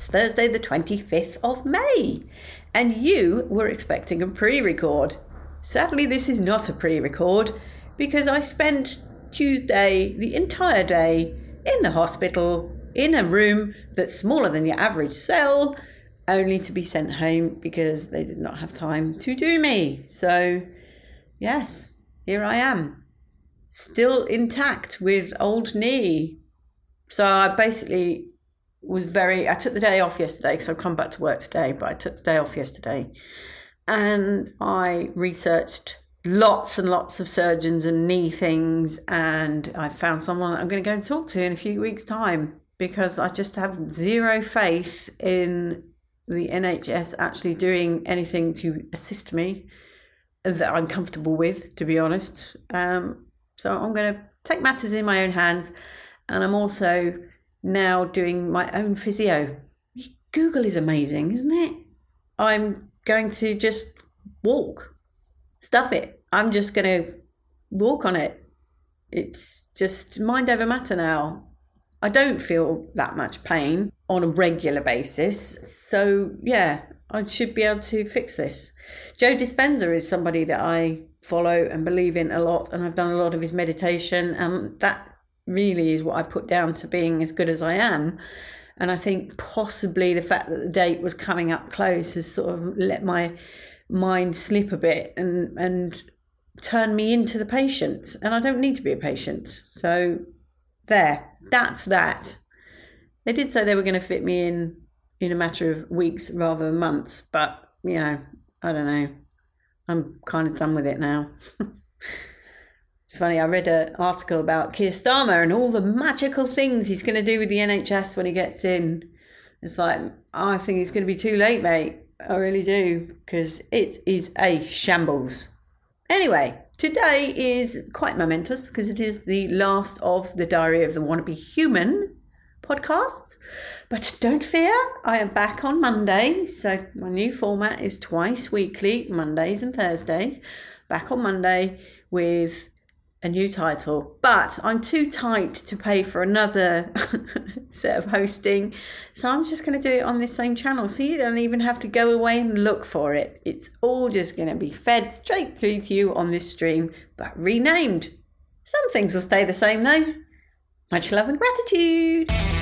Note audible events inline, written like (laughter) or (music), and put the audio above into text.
It's Thursday, the 25th of May, and you were expecting a pre record. Sadly, this is not a pre record because I spent Tuesday the entire day in the hospital in a room that's smaller than your average cell, only to be sent home because they did not have time to do me. So, yes, here I am, still intact with old knee. So I basically was very. I took the day off yesterday because I've come back to work today, but I took the day off yesterday, and I researched lots and lots of surgeons and knee things, and I found someone I'm going to go and talk to in a few weeks' time because I just have zero faith in the NHS actually doing anything to assist me that I'm comfortable with, to be honest. Um, so I'm going to take matters in my own hands, and I'm also now doing my own physio. Google is amazing, isn't it? I'm going to just walk, stuff it. I'm just going to walk on it. It's just mind over matter now. I don't feel that much pain on a regular basis. So, yeah, I should be able to fix this. Joe Dispenza is somebody that I follow and believe in a lot, and I've done a lot of his meditation, and that really is what I put down to being as good as I am. And I think possibly the fact that the date was coming up close has sort of let my mind slip a bit and and turn me into the patient. And I don't need to be a patient. So there, that's that. They did say they were going to fit me in in a matter of weeks rather than months, but you know, I don't know. I'm kind of done with it now. (laughs) it's funny, I read an article about Keir Starmer and all the magical things he's going to do with the NHS when he gets in. It's like, I think it's going to be too late, mate. I really do, because it is a shambles. Anyway, today is quite momentous because it is the last of the Diary of the Wannabe Human podcasts. But don't fear, I am back on Monday. So my new format is twice weekly, Mondays and Thursdays. Back on Monday with a new title. But I'm too tight to pay for another (laughs) set of hosting. So I'm just going to do it on this same channel. So you don't even have to go away and look for it. It's all just going to be fed straight through to you on this stream, but renamed. Some things will stay the same though. Much love and gratitude.